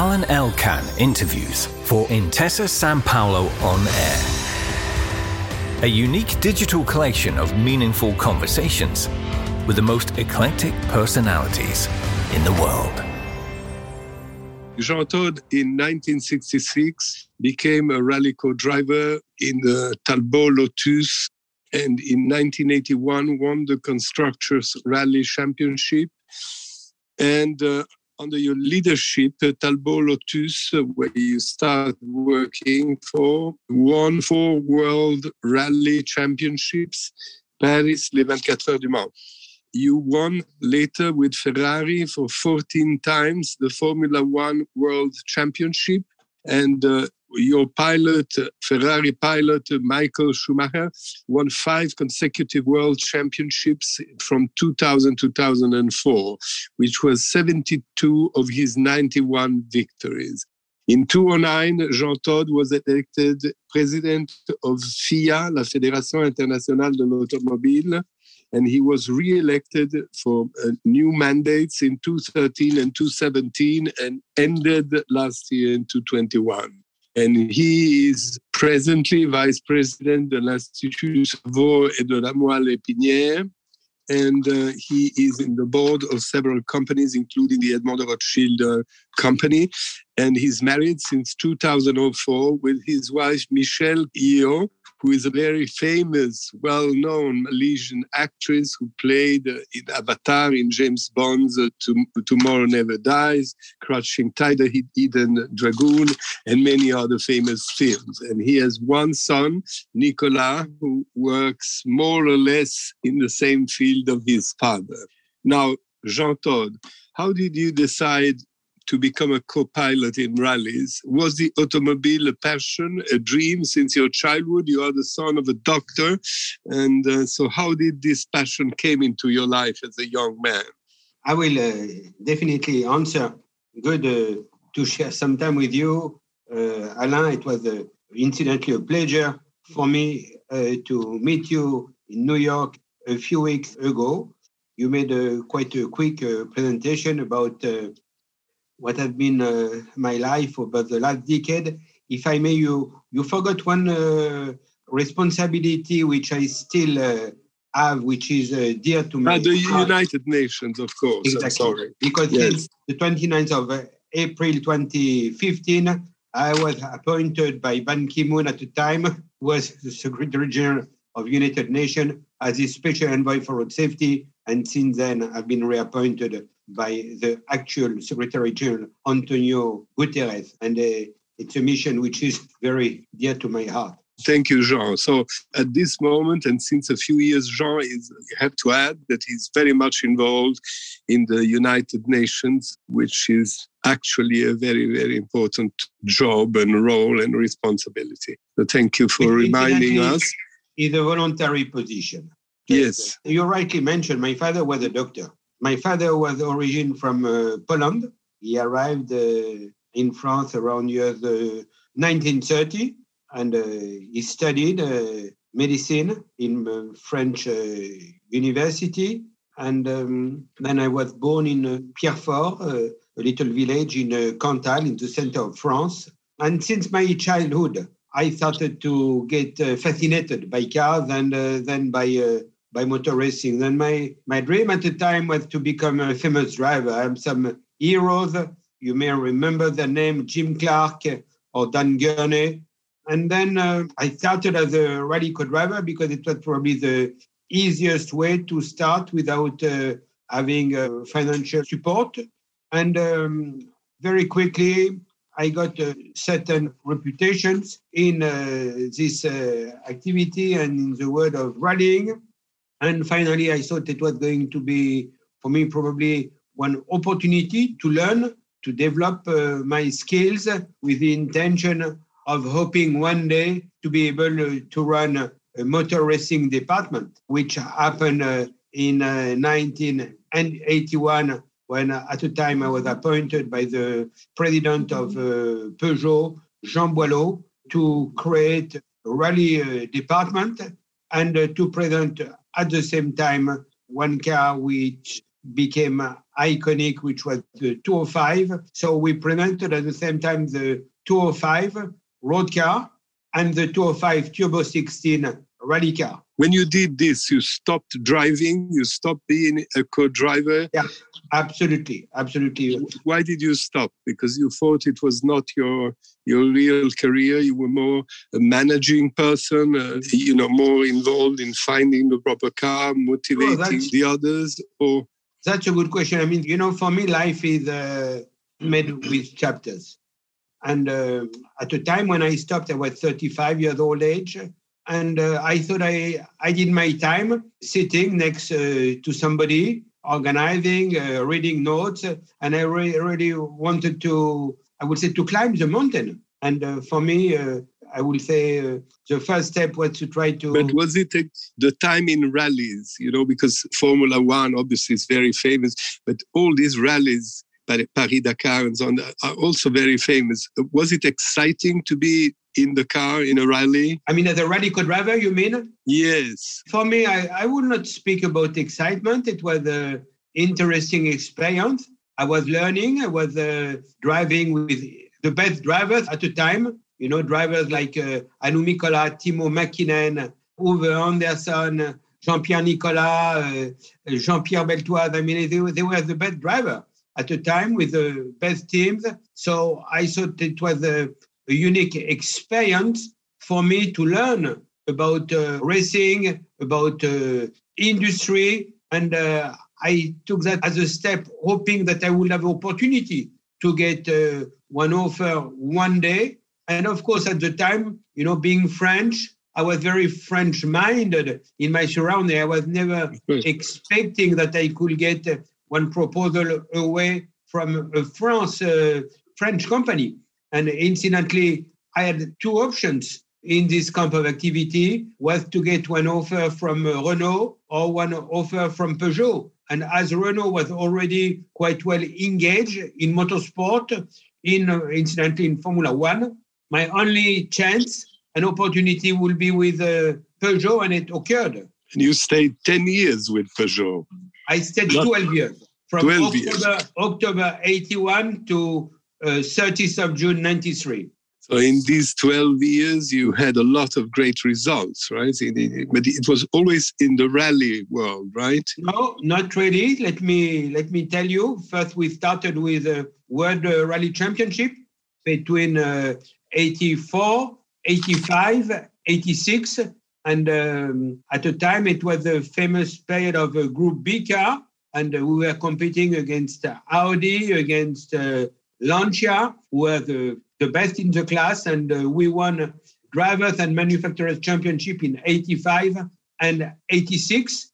Alain Elkann interviews for Intesa Sanpaolo on air. A unique digital collection of meaningful conversations with the most eclectic personalities in the world. Jean Todt in 1966 became a rally co driver in the Talbot Lotus and in 1981 won the Constructors Rally Championship. And uh, under your leadership, uh, Talbot Lotus, where you start working for, won four World Rally Championships, Paris, les 24 Heures du Mans. You won later with Ferrari for 14 times the Formula One World Championship. And uh, your pilot, Ferrari pilot Michael Schumacher, won five consecutive world championships from 2000 to 2004, which was 72 of his 91 victories. In 2009, Jean Todt was elected president of FIA, la Fédération Internationale de l'Automobile, and he was re-elected for uh, new mandates in 2013 and 2017 and ended last year in 2021 and he is presently vice president de l'Institut Cerveau et de la Moelle Épinière. And uh, he is in the board of several companies, including the Edmond de Rothschild uh, company. And he's married since 2004 with his wife, Michelle Yeoh, who is a very famous, well known Malaysian actress who played uh, in Avatar, in James Bond's uh, Tomorrow Never Dies, Crouching Tiger, Hidden Dragon, and many other famous films. And he has one son, Nicolas, who works more or less in the same field of his father. Now, Jean Todt, how did you decide to become a co-pilot in rallies. Was the automobile a passion, a dream since your childhood? You are the son of a doctor, and uh, so how did this passion came into your life as a young man? I will uh, definitely answer. Good uh, to share some time with you, uh, Alain. It was uh, incidentally a pleasure for me uh, to meet you in New York a few weeks ago. You made a, quite a quick presentation about what has been uh, my life over the last decade. If I may, you you forgot one uh, responsibility which I still uh, have, which is uh, dear to me. Ah, the United Nations, of course. Exactly. Because yes. since the 29th of uh, April 2015, I was appointed by Ban Ki-moon at the time, was the Secretary General of United Nations as a special envoy for road safety, and since then I've been reappointed by the actual Secretary General, Antonio Guterres. And uh, it's a mission which is very dear to my heart. Thank you, Jean. So at this moment, and since a few years, Jean is, you have to add that he's very much involved in the United Nations, which is actually a very, very important job and role and responsibility. So thank you for it, reminding us. It's a voluntary position. Yes. You rightly mentioned my father was a doctor. My father was origin from uh, Poland. He arrived uh, in France around year 1930, and uh, he studied uh, medicine in uh, French university. And um, then I was born in Pierrefort, a little village in Cantal, in the center of France. And since my childhood, I started to get fascinated by cars and then by by motor racing. Then my, my dream at the time was to become a famous driver. I'm some heroes. You may remember the name Jim Clark or Dan Gurney. And then uh, I started as a rally co-driver because it was probably the easiest way to start without uh, having uh, financial support. And um, very quickly, I got a certain reputations in uh, this uh, activity and in the world of rallying. And finally, I thought it was going to be, for me, probably one opportunity to learn, to develop uh, my skills with the intention of hoping one day to be able uh, to run a motor racing department, which happened uh, in uh, 1981 when uh, at the time I was appointed by the president of uh, Peugeot, Jean Boillot, to create a rally department and to present at the same time one car which became iconic, which was the 205. So we presented at the same time the 205 road car and the 205 Turbo 16 rally car. When you did this, you stopped driving, you stopped being a co-driver. Yeah, absolutely, absolutely. Why did you stop? Because you thought it was not your your real career. You were more a managing person, uh, you know, more involved in finding the proper car, motivating oh, the others, or that's a good question. I mean, you know, for me, life is uh, made with chapters. And uh, at the time when I stopped, I was 35 years old age. And uh, I thought I, I did my time sitting next uh, to somebody, organizing, uh, reading notes. And I re- really wanted to, I would say, to climb the mountain. And uh, for me, uh, I would say uh, the first step was to try to. But was it a, the time in rallies? You know, because Formula One obviously is very famous, but all these rallies Paris Dakar and so on are also very famous. Was it exciting to be in the car in a rally? I mean, as a rally co-driver, you mean? Yes. For me, I, I would not speak about excitement. It was an interesting experience. I was learning. I was uh, driving with the best drivers at the time. You know, drivers like uh, Hannu Mikkola, Timo Mäkinen, Ove Andersson, Jean-Pierre Nicolas, uh, Jean-Pierre Beltoise. I mean, they, they were the best driver at the time with the best teams. So I thought it was a, a unique experience for me to learn about uh, racing, about uh, industry, and uh, I took that as a step, hoping that I would have opportunity to get uh, one offer one day. And of course, at the time, you know, being French, I was very French minded in my surrounding. I was never expecting that I could get one proposal away from a France, uh, French company. And incidentally, I had two options in this kind of activity was to get one offer from Renault or one offer from Peugeot. And as Renault was already quite well engaged in motorsport, in uh, incidentally in Formula One, my only chance, and opportunity will be with uh, Peugeot, and it occurred. And you stayed 10 years with Peugeot. I stayed Not 12 years. From 12 October, years. October 81 to 30th of June 93. So in these 12 years, you had a lot of great results, right? But it was always in the rally world, right? No, not really. Let me let me tell you. First, we started with a World uh, Rally Championship between uh, 84, 85, 86, and um, at the time, it was the famous period of a Group B car, and we were competing against Audi, against uh, Lancia, were the, the best in the class, and uh, we won drivers and manufacturers championship in 85 and 86.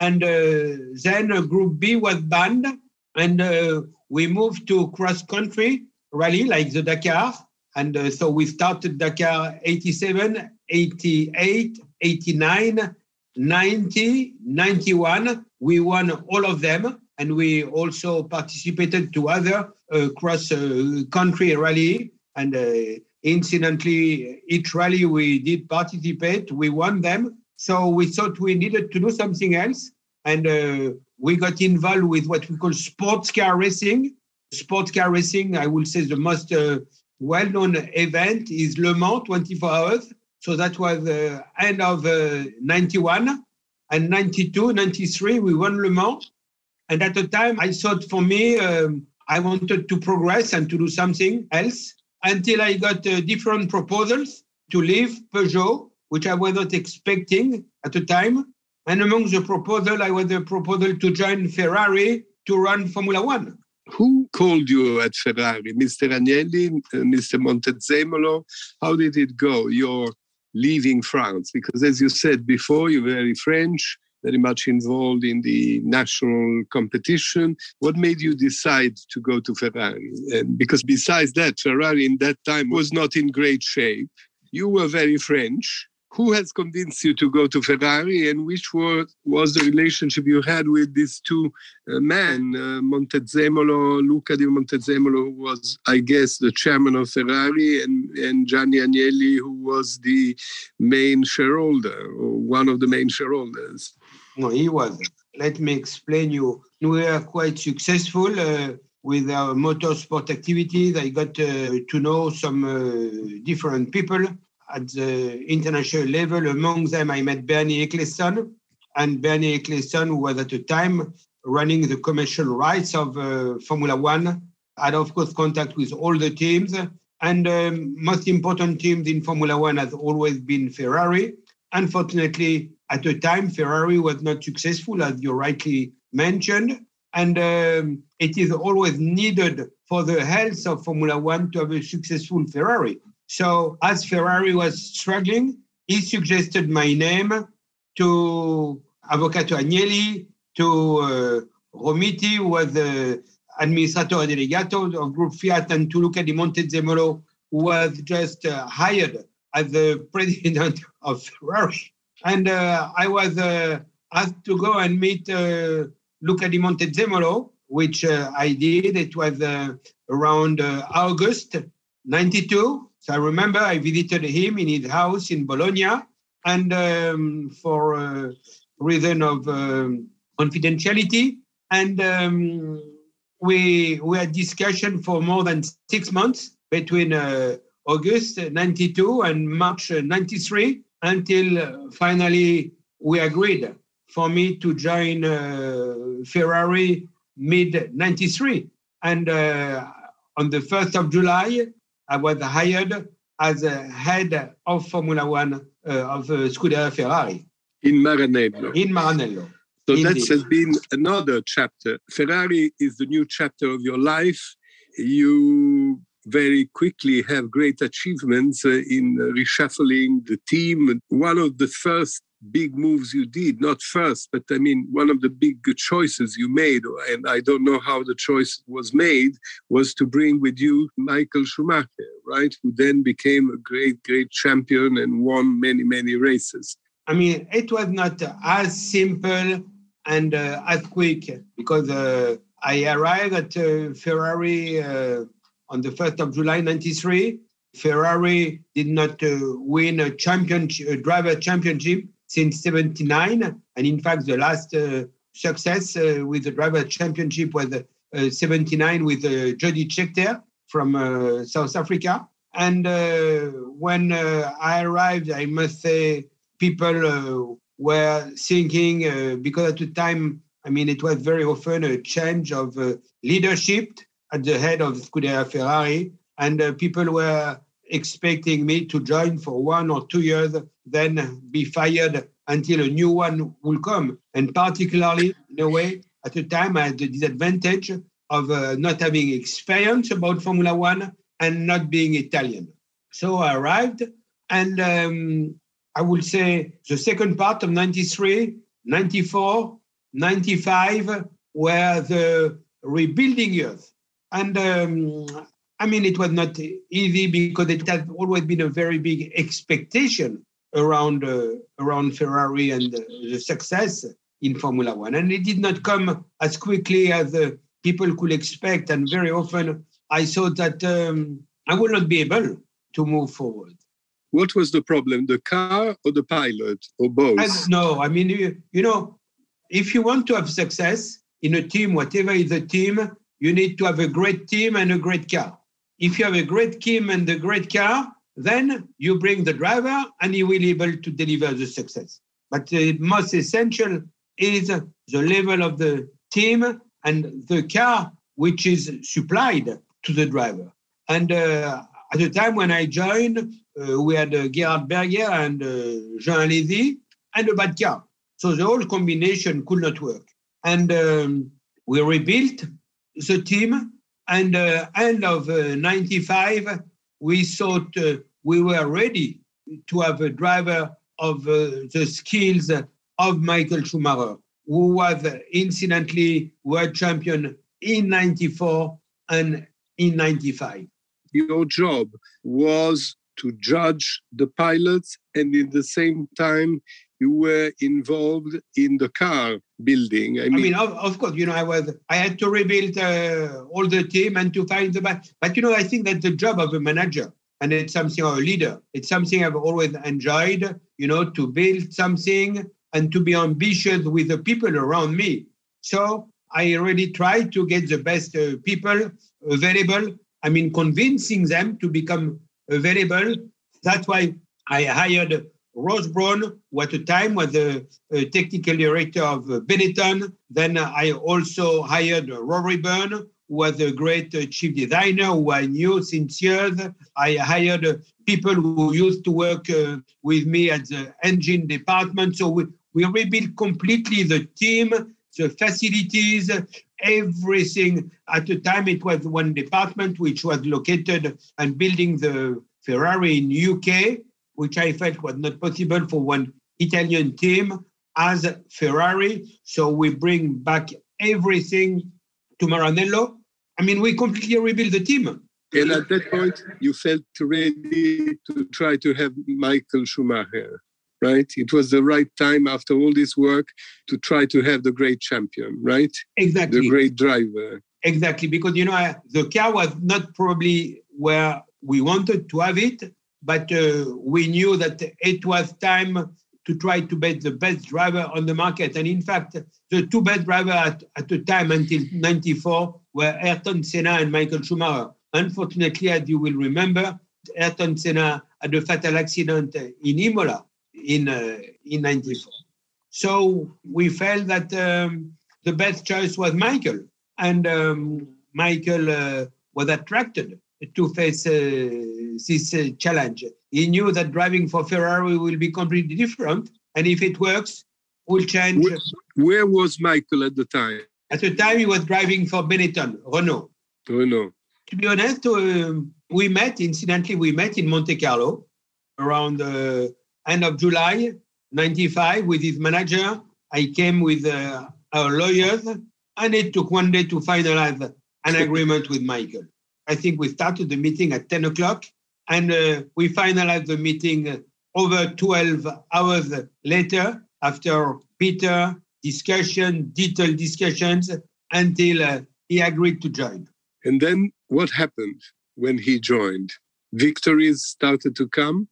And uh, then Group B was banned, and uh, we moved to cross country rally like the Dakar. And uh, so we started Dakar 87, 88, 89, 90, 91. We won all of them. And we also participated to other uh, cross uh, country rally. And uh, incidentally, each rally we did participate, we won them. So we thought we needed to do something else. And uh, we got involved with what we call sports car racing. Sports car racing, I will say the most uh, well-known event is Le Mans 24 hours so that was the end of uh, 91. And 92, 93, we won Le Mans. And at the time, I thought for me, um, I wanted to progress and to do something else until I got uh, different proposals to leave Peugeot, which I was not expecting at the time. And among the proposal, I was a proposal to join Ferrari to run Formula One. Who called you at Ferrari? Mr. Agnelli, uh, Mr. Montezemolo? How did it go? Your leaving France? Because as you said before, you're very French, very much involved in the national competition. What made you decide to go to Ferrari? And because besides that, Ferrari in that time was not in great shape. You were very French who has convinced you to go to Ferrari and which was, was the relationship you had with these two uh, men, uh, Montezemolo, Luca di Montezemolo, who was, I guess, the chairman of Ferrari, and, and Gianni Agnelli, who was the main shareholder or one of the main shareholders? No, he was. Let me explain you. We were quite successful uh, with our motorsport activities. I got uh, to know some uh, different people at the international level. Among them, I met Bernie Ecclestone, and Bernie Ecclestone, who was at the time running the commercial rights of uh, Formula One, I had of course contact with all the teams. And um, most important teams in Formula One has always been Ferrari. Unfortunately, at the time, Ferrari was not successful, as you rightly mentioned. And um, it is always needed for the health of Formula One to have a successful Ferrari. So, as Ferrari was struggling, he suggested my name to Avvocato Agnelli, to uh, Romiti, who was the administrator delegato of Group Fiat, and to Luca di Montezemolo, who was just uh, hired as the president of Ferrari. And uh, I was uh, asked to go and meet uh, Luca di Montezemolo, which uh, I did. It was around August 92. So I remember I visited him in his house in Bologna, and um, for reason of um, confidentiality, and um, we we had discussion for more than six months between uh, August 92 and March 93 until uh, finally we agreed for me to join uh, Ferrari mid 93 and uh, on the 1st of July I was hired as a head of Formula One uh, of uh, Scuderia Ferrari. In Maranello. In Maranello. So Indeed. that has been another chapter. Ferrari is the new chapter of your life. You very quickly have great achievements uh, in reshuffling the team. One of the first big moves you did, not first, but I mean, one of the big choices you made, and I don't know how the choice was made, was to bring with you Michael Schumacher, right? Who then became a great, great champion and won many, many races. I mean, it was not as simple and uh, as quick because uh, I arrived at uh, Ferrari uh, on the 1st of July 93. Ferrari did not uh, win a championship, a driver championship since 79. And in fact, the last uh, success with the driver championship was 79 with Jody Scheckter from South Africa. And when I arrived, I must say, people were thinking, uh, because at the time, I mean, it was very often a change of uh, leadership at the head of Scuderia Ferrari, and uh, people were expecting me to join for one or two years, then be fired until a new one will come. And particularly, in a way, at the time, I had the disadvantage of uh, not having experience about Formula One and not being Italian. So I arrived, and um, I would say the second part of 93, 94, 95 were the rebuilding years. And um, I mean, it was not easy because it had always been a very big expectation around uh, around Ferrari and uh, the success in Formula One, and it did not come as quickly as uh, people could expect. And very often, I thought that um, I would not be able to move forward. What was the problem, the car or the pilot or both? I no, I mean, you, you know, if you want to have success in a team, whatever is the team, you need to have a great team and a great car. If you have a great team and a great car, then you bring the driver and he will be able to deliver the success. But the most essential is the level of the team and the car which is supplied to the driver. And uh, at the time when I joined, uh, we had uh, Gerhard Berger and uh, Jean Alesi and a bad car. So the whole combination could not work. And um, we rebuilt the team. And uh, end of uh, 95, we thought uh, we were ready to have a driver of the skills of Michael Schumacher, who was incidentally world champion in 94 and in 95. Your job was to judge the pilots, and in the same time, you were involved in the car building. I mean, I mean of, of, course, you know, I was, I had to rebuild uh, all the team and to find the, but, but you know, I think that's the job of a manager and it's something or a leader. It's something I've always enjoyed, you know, to build something and to be ambitious with the people around me. So I really try to get the best uh, people available. I mean, convincing them to become available. That's why I hired Ross Brawn, who at the time was the uh, technical director of Benetton. Then I also hired Rory Byrne, who was a great uh, chief designer who I knew since years. I hired uh, people who used to work uh, with me at the engine department. So we, we rebuilt completely the team, the facilities, everything. At the time, it was one department which was located and building the Ferrari in UK which I felt was not possible for one Italian team as Ferrari. So we bring back everything to Maranello. I mean, we completely rebuild the team. And at that point, you felt ready to try to have Michael Schumacher, right? It was the right time after all this work to try to have the great champion, right? Exactly. The great driver. Exactly, because you know the car was not probably where we wanted to have it, but uh, we knew that it was time to try to bet the best driver on the market. And in fact, the two best drivers at, at the time until 94 were Ayrton Senna and Michael Schumacher. Unfortunately, as you will remember, Ayrton Senna had a fatal accident in Imola in, uh, in 94. So we felt that um, the best choice was Michael. And um, Michael uh, was attracted to face uh, this uh, challenge. He knew that driving for Ferrari will be completely different, and if it works, will change. Where, where was Michael at the time? At the time, he was driving for Benetton, Renault. Renault. To be honest, uh, we met, incidentally, we met in Monte Carlo around the end of July 95 with his manager. I came with uh, our lawyers, and it took one day to finalize an agreement with Michael. I think we started the meeting at 10 o'clock and uh, we finalized the meeting over 12 hours later after Peter discussion, detailed discussions until uh, he agreed to join. And then what happened when he joined? Victories started to come?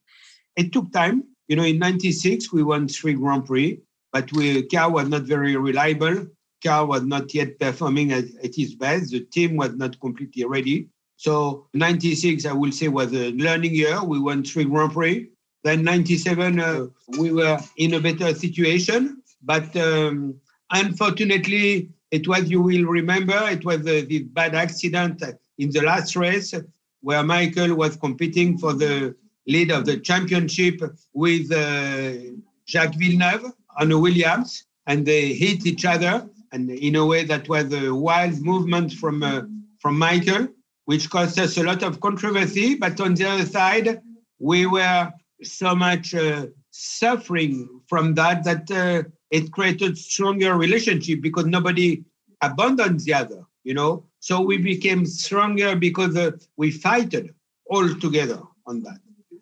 It took time. You know, in 96, we won three Grand Prix, but we, car was not very reliable. Car was not yet performing at, at its best. The team was not completely ready. So 96, I will say, was a learning year. We won three Grand Prix. Then 97, uh, we were in a better situation. But um, unfortunately, it was, you will remember, it was uh, the bad accident in the last race where Michael was competing for the lead of the championship with uh, Jacques Villeneuve on a Williams, and they hit each other. And in a way, that was a wild movement from uh, from Michael which caused us a lot of controversy. But on the other side, we were so much uh, suffering from that that uh, it created stronger relationship because nobody abandoned the other, you know. So we became stronger because uh, we fighted all together on that.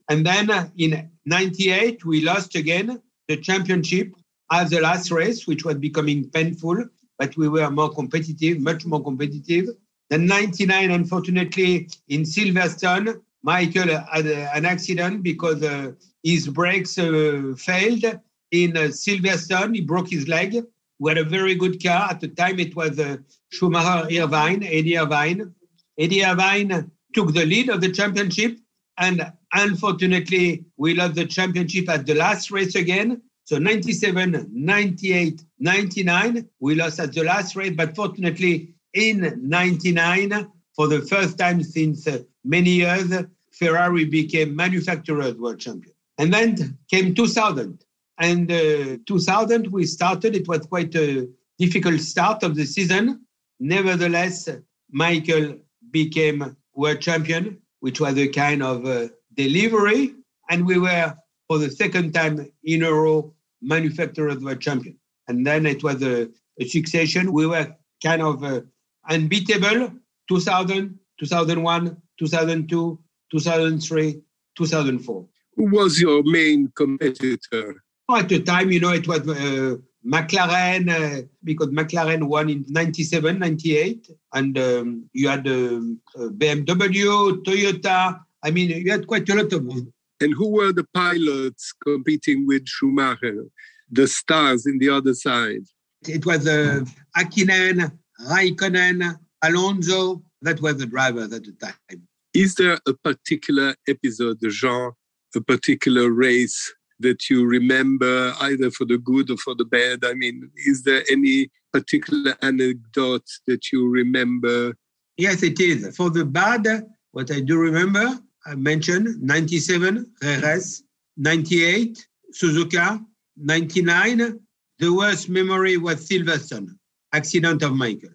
And then uh, in 98, we lost again the championship as the last race, which was becoming painful, but we were more competitive, much more competitive. Then 99, unfortunately, in Silverstone, Michael had an accident because uh, his brakes uh, failed in uh, Silverstone. He broke his leg. We had a very good car. At the time, it was uh, Schumacher Irvine, Eddie Irvine. Eddie Irvine took the lead of the championship. And unfortunately, we lost the championship at the last race again. So 97, 98, 99, we lost at the last race. But fortunately, in 99, for the first time since uh, many years, Ferrari became manufacturers world champion. And then came 2000. And uh, 2000, we started, it was quite a difficult start of the season. Nevertheless, Michael became world champion, which was a kind of uh, delivery. And we were, for the second time in a row, manufacturers world champion. And then it was a, a succession. We were kind of uh, unbeatable 2000, 2001, 2002, 2003, 2004. Who was your main competitor? At the time, you know, it was uh, McLaren, uh, because McLaren won in 97, 98, and um, you had um, uh, BMW, Toyota. I mean, you had quite a lot of them. And who were the pilots competing with Schumacher? the stars in the other side? It was uh, Hakkinen, Raikkonen, Alonso. That were the drivers at the time. Is there a particular episode, Jean, a particular race that you remember, either for the good or for the bad? I mean, is there any particular anecdote that you remember? Yes, it is. For the bad, what I do remember, I mentioned 97, Jerez, 98, Suzuka, 99. The worst memory was Silverstone, accident of Michael.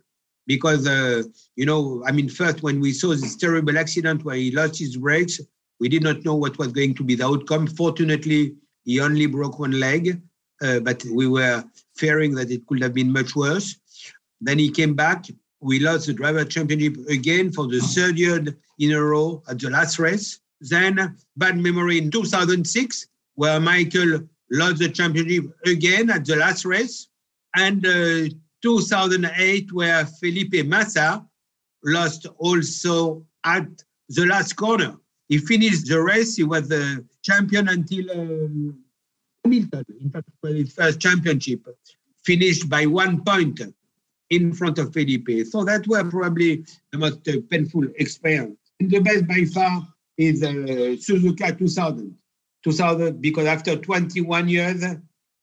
Because, uh, you know, I mean, first, when we saw this terrible accident where he lost his brakes, we did not know what was going to be the outcome. Fortunately, he only broke one leg, uh, but we were fearing that it could have been much worse. Then he came back. We lost the driver championship again for the third year in a row at the last race. Then bad memory in 2006, where Michael lost the championship again at the last race. And uh, 2008, where Felipe Massa lost also at the last corner. He finished the race. He was the champion until um, Hamilton, in fact, for his first championship, finished by one point in front of Felipe. So that were probably the most uh, painful experience. And the best by far is uh, Suzuka 2000. 2000, because after 21 years,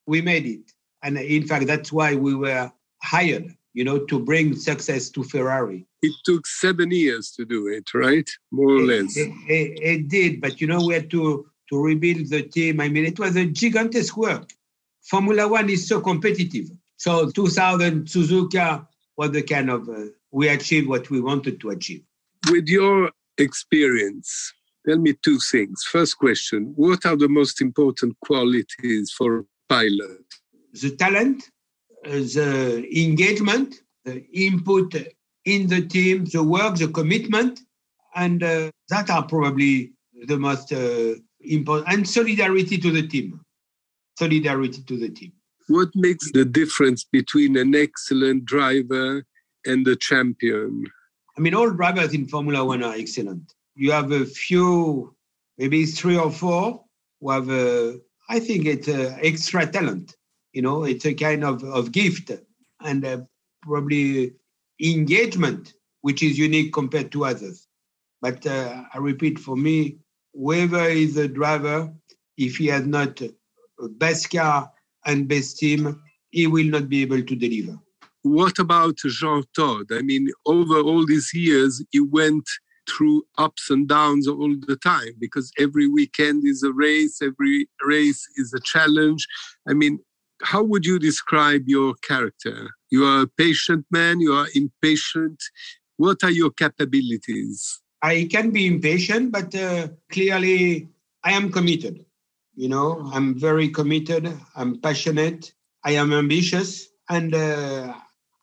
we made it. And in fact, that's why we were hired, you know, to bring success to Ferrari. It took seven years to do it, right? More or it, less. It, it, it, did, but you know, we had to, to rebuild the team. I mean, it was a gigantesque work. Formula One is so competitive. So 2000 Suzuka was the kind of, uh, we achieved what we wanted to achieve. With your experience, tell me two things. First question What are the most important qualities for a pilot? The talent, the engagement, the input in the team, the work, the commitment, and uh, that are probably the most uh, important. And solidarity to the team. Solidarity to the team. What makes the difference between an excellent driver and a champion? I mean, all drivers in Formula One are excellent. You have a few, maybe three or four, who have, uh, I think, it's uh, extra talent. You know, it's a kind of, of gift and uh, probably engagement, which is unique compared to others. But uh, I repeat, for me, whoever is a driver, if he has not a best car and best team, he will not be able to deliver. What about Jean Todt? I mean, over all these years, he went through ups and downs all the time because every weekend is a race, every race is a challenge. I mean, how would you describe your character? You are a patient man, you are impatient. What are your capabilities? I can be impatient, but uh, clearly I am committed. You know, I'm very committed, I'm passionate, I am ambitious, and uh,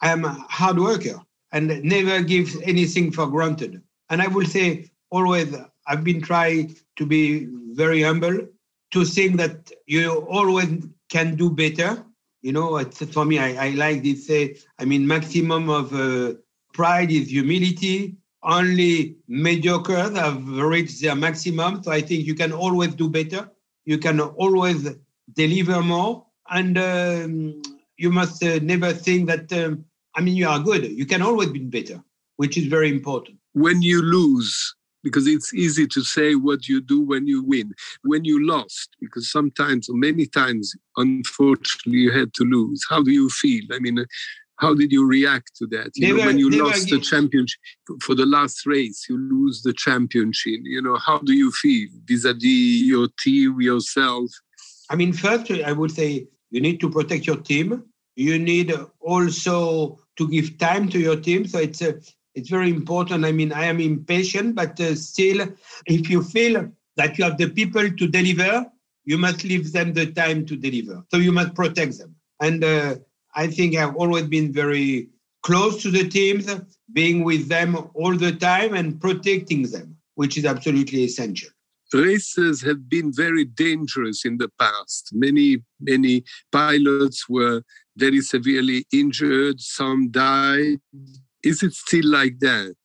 I am a hard worker and never give anything for granted. And I will say always, I've been trying to be very humble, to think that you always can do better. You know, for me, I, I like this say, I mean, maximum of uh, pride is humility. Only mediocres have reached their maximum. So I think you can always do better. You can always deliver more. And um, you must uh, never think that, um, I mean, you are good. You can always be better, which is very important. When you lose, because it's easy to say what you do when you win. When you lost, because sometimes or many times, unfortunately, you had to lose. How do you feel? I mean, uh, how did you react to that? You Never- know, when you lost the championship for the last race, you lose the championship. You know, how do you feel vis-a-vis your team, yourself? I mean, first, I would say you need to protect your team. You need also to give time to your team. So it's a, it's very important. I mean, I am impatient, but uh, still, if you feel that you have the people to deliver, you must leave them the time to deliver. So you must protect them. And uh, I think I've always been very close to the teams, being with them all the time and protecting them, which is absolutely essential. races have been very dangerous in the past. Many, many pilots were very severely injured, some died. Is it still like that?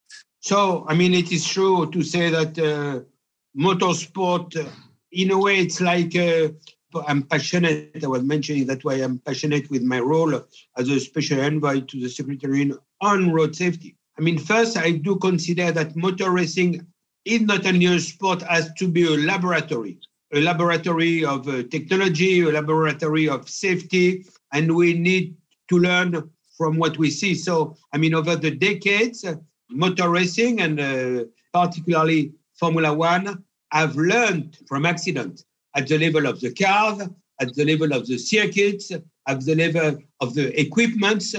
So, I mean, it is true to say that uh, motorsport, uh, in a way, it's like uh, I'm passionate. I was mentioning that why I'm passionate with my role as a special envoy to the Secretary on road safety. I mean, first, I do consider that motor racing is not only a sport, has to be a laboratory, a laboratory of uh, technology, a laboratory of safety, and we need to learn from what we see. So, I mean, over the decades, motor racing and uh, particularly Formula One have learned from accidents at the level of the cars, at the level of the circuits, at the level of the equipments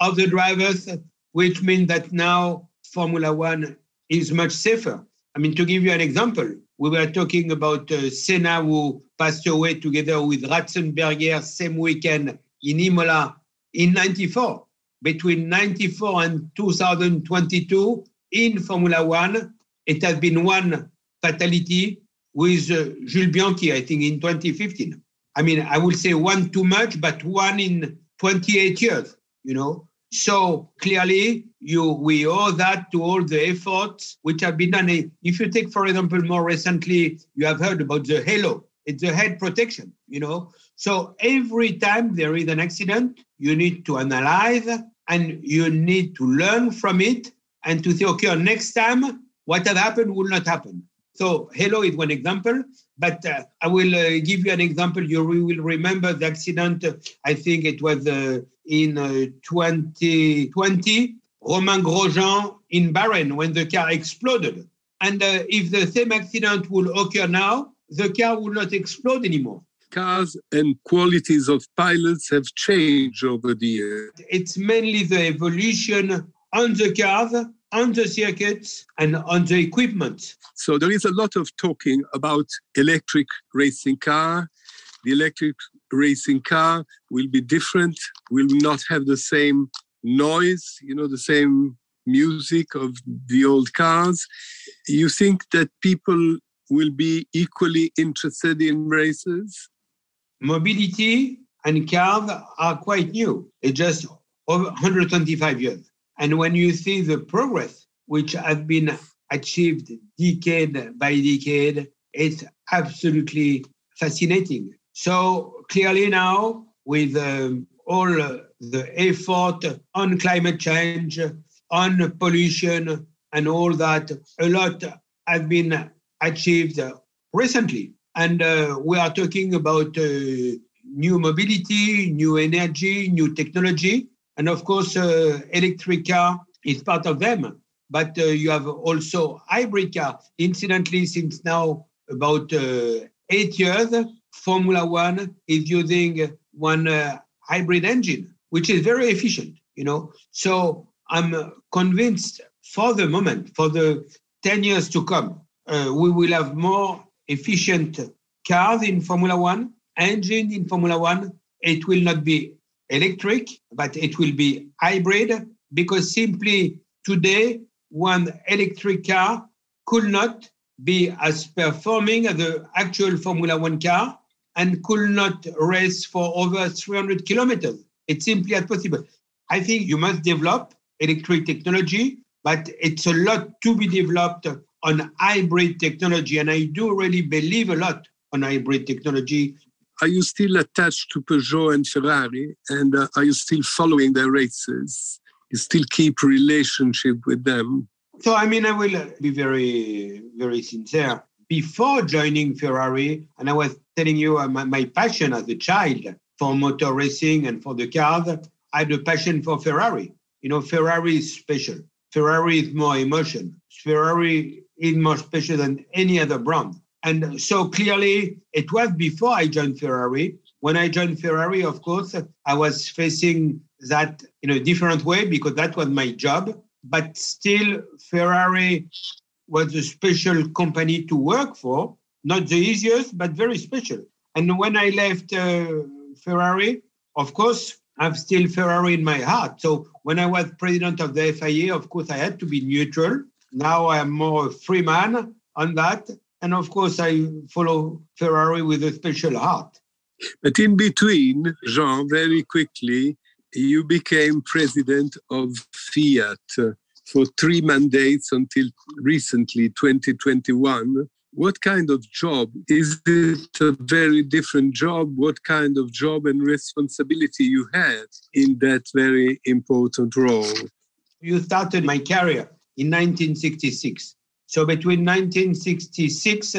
of the drivers, which means that now Formula One is much safer. I mean, to give you an example, we were talking about uh, Senna who passed away together with Ratzenberger same weekend in Imola in 94. Between 94 and 2022 in Formula One, it has been one fatality with uh, Jules Bianchi, I think, in 2015. I mean, I will say one too much, but one in 28 years, you know. So clearly, you we owe that to all the efforts which have been done. If you take, for example, more recently, you have heard about the halo. It's the head protection, you know. So every time there is an accident, you need to analyze and you need to learn from it and to say, okay, next time, what had happened will not happen. So halo is one example, but uh, I will uh, give you an example. You will remember the accident. I think it was uh, in 2020, uh, Romain Grosjean in Bahrain when the car exploded. And uh, if the same accident will occur now, the car will not explode anymore. Cars and qualities of pilots have changed over the years. It's mainly the evolution on the cars on the circuits and on the equipment. So there is a lot of talking about electric racing car. The electric racing car will be different, will not have the same noise, you know, the same music of the old cars. You think that people will be equally interested in races? Mobility and cars are quite new. It's just over 125 years. And when you see the progress which has been achieved decade by decade, it's absolutely fascinating. So clearly now, with um, all the effort on climate change, on pollution, and all that, a lot has been achieved recently. And uh, we are talking about uh, new mobility, new energy, new technology. And of course, uh, electric car is part of them. But uh, you have also hybrid car. Incidentally, since now about uh, eight years, Formula One is using one uh, hybrid engine, which is very efficient. You know, so I'm convinced for the moment, for the 10 years to come, we will have more efficient cars in Formula One, engine in Formula One. It will not be electric, but it will be hybrid because simply today, one electric car could not be as performing as the actual Formula One car and could not race for over 300 kilometers. It's simply not possible. I think you must develop electric technology, but it's a lot to be developed on hybrid technology. And I do really believe a lot on hybrid technology are you still attached to Peugeot and Ferrari? And uh, are you still following their races? You still keep relationship with them? So, I mean, I will be very, very sincere. Before joining Ferrari, and I was telling you uh, my, my passion as a child for motor racing and for the cars, I had a passion for Ferrari. You know, Ferrari is special. Ferrari is more emotion. Ferrari is more special than any other brand. And so clearly, it was before I joined Ferrari. When I joined Ferrari, of course, I was facing that in a different way because that was my job. But still, Ferrari was a special company to work for, not the easiest, but very special. And when I left uh, Ferrari, of course, I've still Ferrari in my heart. So when I was president of the FIA, of course, I had to be neutral. Now I am more a free man on that. And of course, I follow Ferrari with a special heart. But in between, Jean, very quickly, you became president of FIA for three mandates until recently, 2021. what kind of job? Is it a very different job? What kind of job and responsibility you had in that very important role? You started my career in 1966. So between 1966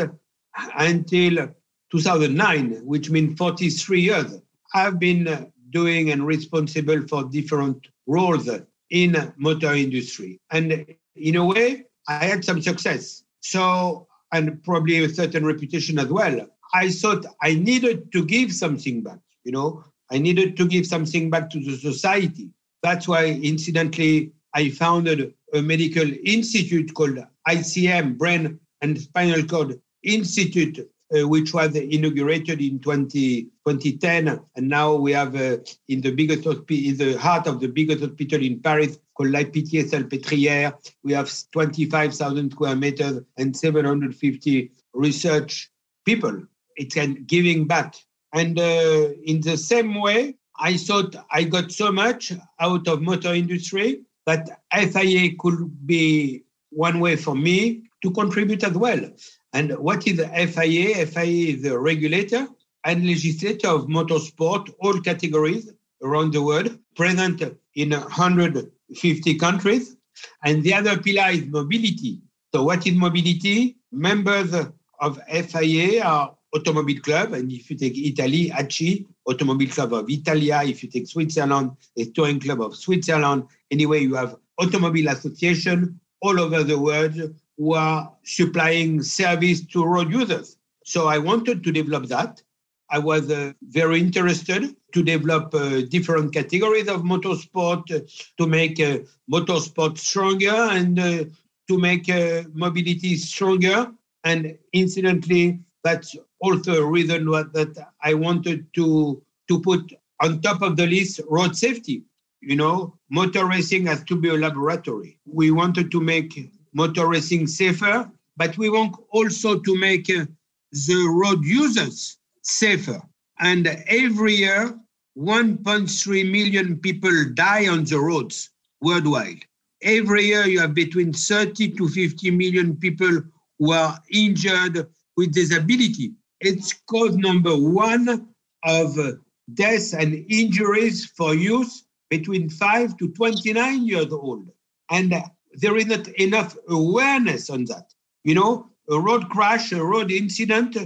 until 2009, which means 43 years, I've been uh, doing and responsible for different roles in motor industry. And in a way, I had some success. So, and probably a certain reputation as well. I thought I needed to give something back, you know, I needed to give something back to the society. That's why, incidentally, I founded a medical institute called ICM, Brain and Spinal Cord Institute, uh, which was inaugurated in 20, 2010. And now we have uh, in the biggest hospital, the heart of the biggest hospital in Paris called La Pitié Salpêtrière. We have 25,000 square meters and 750 research people. It's giving back. And uh, in the same way, I thought I got so much out of motor industry that FIA could be one way for me to contribute as well. And what is FIA? FIA is the regulator and legislator of motorsport, all categories around the world, present in 150 countries. And the other pillar is mobility. So, what is mobility? Members of FIA are Automobile Club, and if you take Italy, ACI, Automobile Club of Italia. If you take Switzerland, the Touring Club of Switzerland. Anyway, you have Automobile Association all over the world who are supplying service to road users. So I wanted to develop that. I was uh, very interested to develop uh, different categories of motorsport uh, to make uh, motorsport stronger and uh, to make uh, mobility stronger. And incidentally, that's also a reason that I wanted to, to put on top of the list road safety. You know, motor racing has to be a laboratory. We wanted to make motor racing safer, but we want also to make uh, the road users safer. And every year, 1.3 million people die on the roads worldwide. Every year, you have between 30 to 50 million people who are injured with disability. It's cause number one of deaths and injuries for youth between 5 to 29 years old. And there is not enough awareness on that. You know, a road crash, a road incident,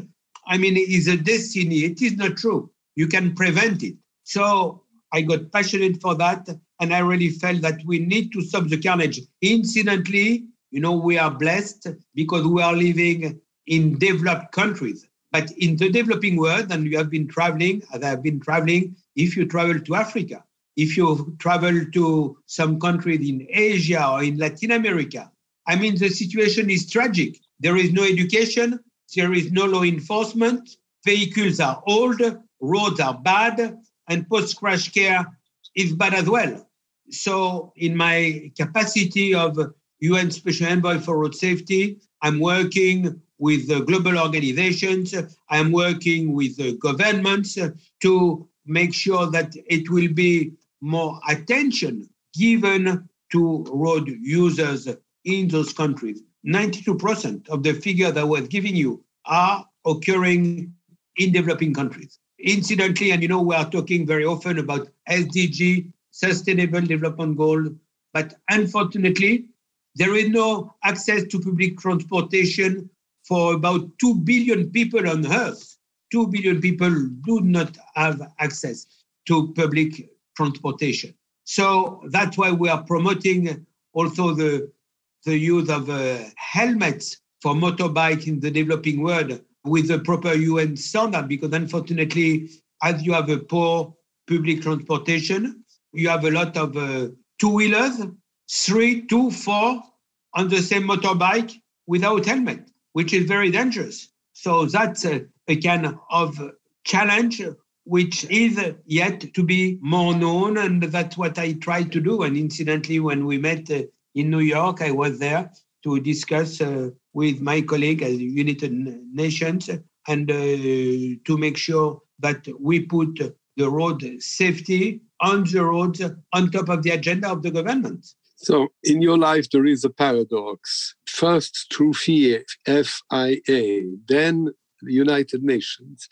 I mean, is a destiny. It is not true. You can prevent it. So I got passionate for that. And I really felt that we need to stop the carnage. Incidentally, you know, we are blessed because we are living in developed countries. But in the developing world, and you have been traveling, as I have been traveling, if you travel to Africa, if you travel to some countries in Asia or in Latin America, I mean, the situation is tragic. There is no education, there is no law enforcement, vehicles are old, roads are bad, and post crash care is bad as well. So, in my capacity of UN Special Envoy for Road Safety, I'm working with global organizations, I'm working with governments to make sure that it will be more attention given to road users in those countries. 92% of the figure that I was giving you are occurring in developing countries. Incidentally, and you know, we are talking very often about SDG, Sustainable Development Goal, but unfortunately, there is no access to public transportation for about 2 billion people on Earth. 2 billion people do not have access to public transportation. So that's why we are promoting also the, the use of uh, helmets for motorbike in the developing world with the proper UN standard, because unfortunately, as you have a poor public transportation, you have a lot of uh, two-wheelers, three, two, four on the same motorbike without helmet, which is very dangerous. So that's a, a kind of challenge which is yet to be more known. And that's what I tried to do. And incidentally, when we met uh, in New York, I was there to discuss uh, with my colleague at the United Nations and uh, to make sure that we put the road safety on the roads on top of the agenda of the government. So, in your life, there is a paradox. First, through FIA, FIA, then the United Nations,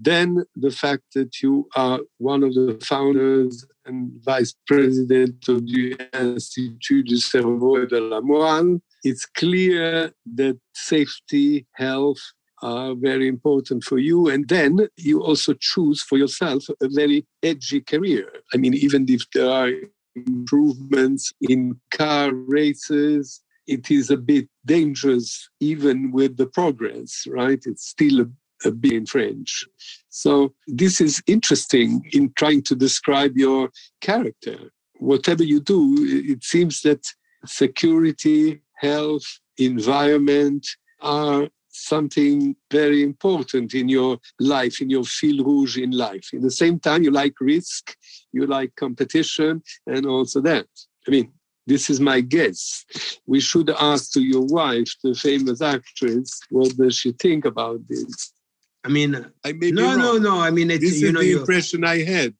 then the fact that you are one of the founders and vice president of the Institut du Cerveau de la Moelle, it's clear that safety, health, are very important for you. And then you also choose for yourself a very edgy career. I mean, even if there are improvements in car races. It is a bit dangerous, even with the progress, right? It's still a, a bit in French. So, this is interesting in trying to describe your character. Whatever you do, it seems that security, health, environment are something very important in your life, in your fil rouge in life. In the same time, you like risk, you like competition, and also that. I mean, this is my guess. We should ask to your wife, the famous actress, what does she think about this? I mean, I may no, no, no. I mean, it's, this you is know, the impression I had.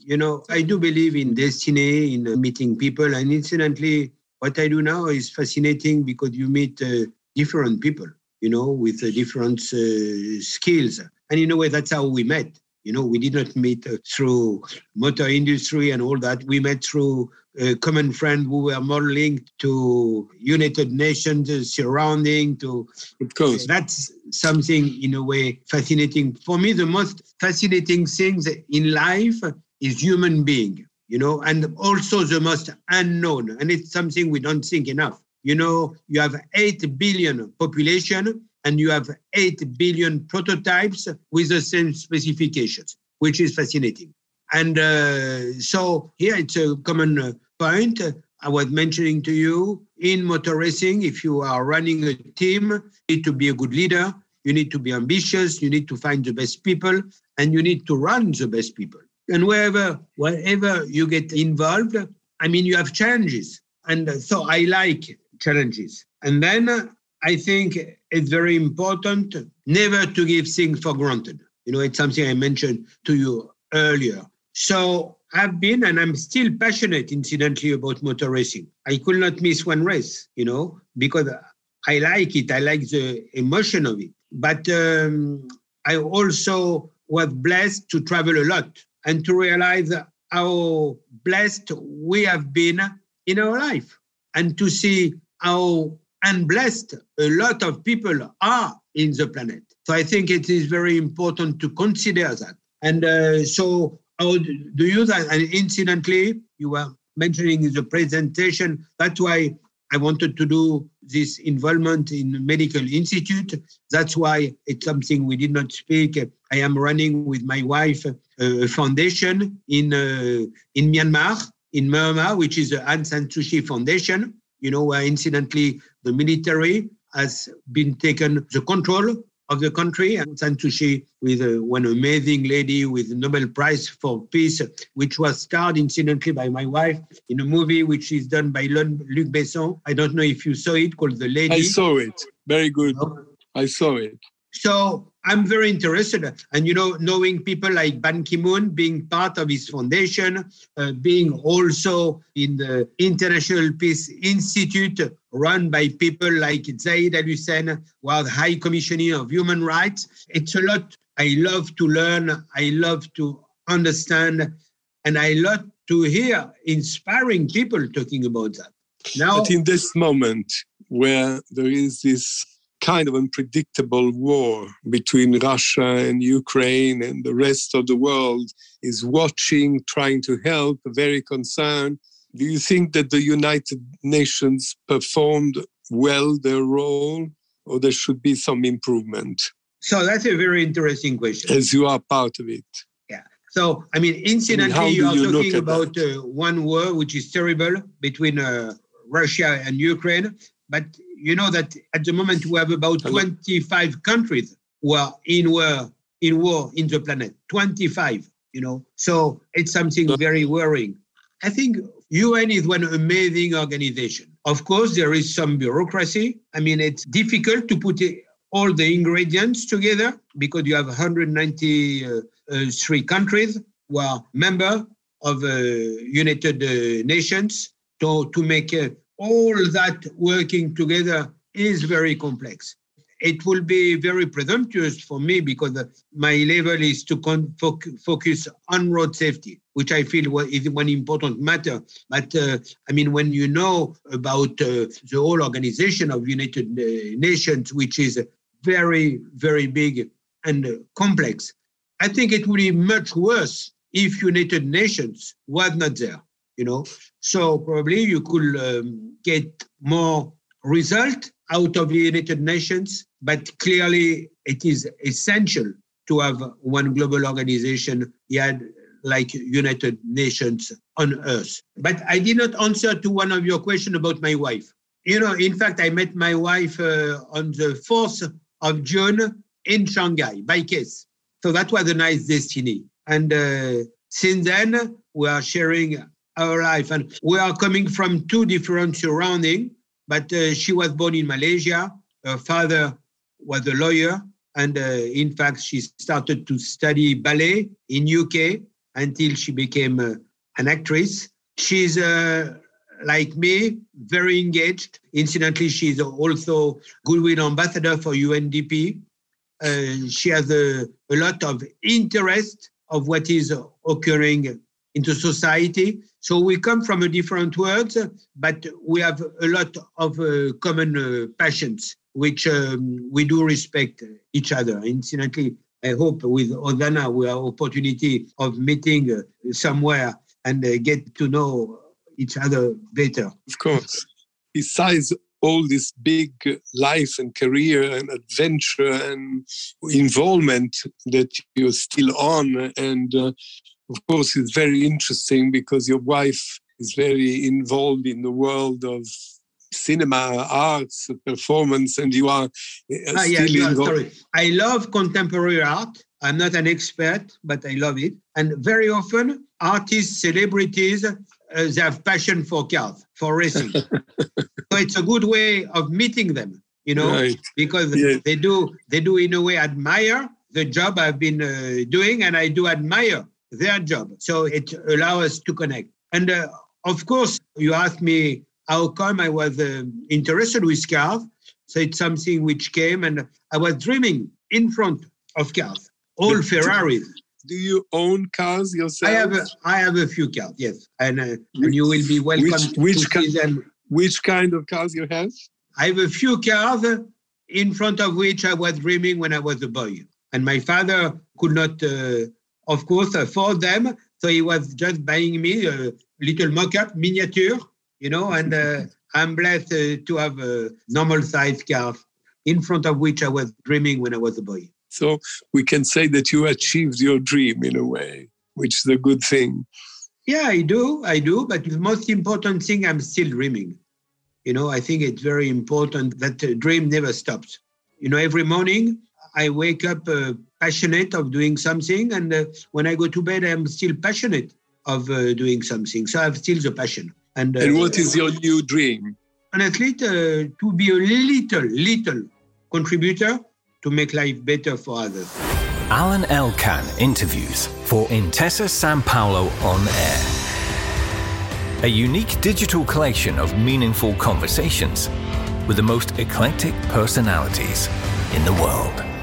You know, I do believe in destiny, in meeting people, and incidentally, what I do now is fascinating because you meet uh, different people you know, with uh, different uh, skills. And in a way, that's how we met. You know, we did not meet uh, through motor industry and all that. We met through a common friend who were more linked to United Nations surrounding to. Of course. That's something in a way fascinating. For me, the most fascinating things in life is human being, you know, and also the most unknown. And it's something we don't think enough you know, you have 8 billion population and you have 8 billion prototypes with the same specifications, which is fascinating. And uh, so here it's a common uh, point. I was mentioning to you in motor racing, if you are running a team, you need to be a good leader, you need to be ambitious, you need to find the best people, and you need to run the best people. And wherever, wherever you get involved, I mean, you have challenges. And so I like challenges. And then uh, I think it's very important never to give things for granted. You know, it's something I mentioned to you earlier. So I've been and I'm still passionate, incidentally, about motor racing. I could not miss one race, you know, because I like it. I like the emotion of it. But um, I also was blessed to travel a lot and to realize how blessed we have been in our life and to see how unblessed a lot of people are in the planet. So I think it is very important to consider that. And uh, so, how do you that? And incidentally, you were mentioning in the presentation. That's why I wanted to do this involvement in medical institute. That's why it's something we did not speak. I am running with my wife a foundation in uh, in Myanmar, in Burma, which is the Aung San Suu Kyi Foundation you know, where incidentally the military has been taken the control of the country. Aung San Suu Kyi, with uh, one amazing lady with Nobel Prize for Peace, which was starred incidentally by my wife in a movie which is done by Luc Besson. I don't know if you saw it, called The Lady. I saw it. Very good. I saw it. So I'm very interested. And, you know, knowing people like Ban Ki moon, being part of his foundation, uh, being also in the International Peace Institute run by people like Zeid Al Hussein, the High Commissioner of Human Rights. It's a lot I love to learn, I love to understand, and I love to hear inspiring people talking about that. Now, but in this moment where there is this kind of unpredictable war between Russia and Ukraine and the rest of the world is watching, trying to help, very concerned. Do you think that the United Nations performed well their role, or there should be some improvement? So that's a very interesting question. As you are part of it. Yeah. So, I mean, incidentally, I mean, you are you talking about uh, one war which is terrible between uh, Russia and Ukraine. But you know that at the moment we have about 25 countries who are in war in war in the planet. 25 you know. So it's something very worrying. I think un is one amazing organization. Of course there is some bureaucracy. I mean it's difficult to put all the ingredients together because you have 193 uh, countries who are member of uh, united uh, nations to, to make uh, all that working together is very complex. It will be very presumptuous for me because my level is to con- focus on road safety, which I feel is one important matter. But uh, I mean, when you know about uh, the whole organization of United uh, Nations, which is very, very big and complex, I think it would be much worse if United Nations was not there. You know, so probably you could um, get more result out of the United Nations, but clearly it is essential to have one global organization yeah, like United Nations on Earth. But I did not answer to one of your questions about my wife. You know, in fact, I met my wife uh, on the 4th of June in Shanghai by case. So that was a nice destiny. And uh, since then, we are sharing our life. And we are coming from two different surroundings, but uh, she was born in Malaysia. Her father was a lawyer. And uh, in fact, she started to study ballet in UK until she became uh, an actress. She's uh, like me, very engaged. Incidentally, she's also goodwill ambassador for UNDP. Uh, she has a, a lot of interest of what is occurring into society. So we come from a different world, but we have a lot of uh, common uh, passions, which um, we do respect each other. Incidentally, I hope with Odana we have opportunity of meeting uh, somewhere and uh, get to know each other better. Of course. Besides all this big life and career and adventure and involvement that you're still on and uh, of course, it's very interesting because your wife is very involved in the world of cinema, arts, performance, and you are uh, ah, involved. Sorry. I love contemporary art. I'm not an expert, but I love it. And very often, artists, celebrities, uh, they have passion for cars, for racing. so it's a good way of meeting them, you know, right. because they do they do in a way admire the job I've been uh, doing, and I do admire their job. So it allows us to connect. And uh, of course, you asked me how come I was uh, interested with cars. So it's something which came, and I was dreaming in front of cars, all Ferraris. Do you own cars yourself? I have a, I have a few cars, yes, and, uh, and you will be welcome which, which to see them. Which kind of cars you have? I have a few cars in front of which I was dreaming when I was a boy, and my father could not uh, of course, uh, for them. So he was just buying me a little mock-up miniature, you know, and uh, I'm blessed uh, to have a normal size calf in front of which I was dreaming when I was a boy. So we can say that you achieved your dream in a way, which is a good thing. Yeah, I do. I do. But the most important thing, I'm still dreaming. You know, I think it's very important that the dream never stops. You know, every morning I wake up uh, passionate of doing something, and uh, when I go to bed, I'm still passionate of uh, doing something. So I have still the passion. And, uh, and what is your new dream? An athlete uh, to be a little, little contributor to make life better for others. Alain Elkann interviews for Intesa Sanpaolo on air. A unique digital collection of meaningful conversations with the most eclectic personalities in the world.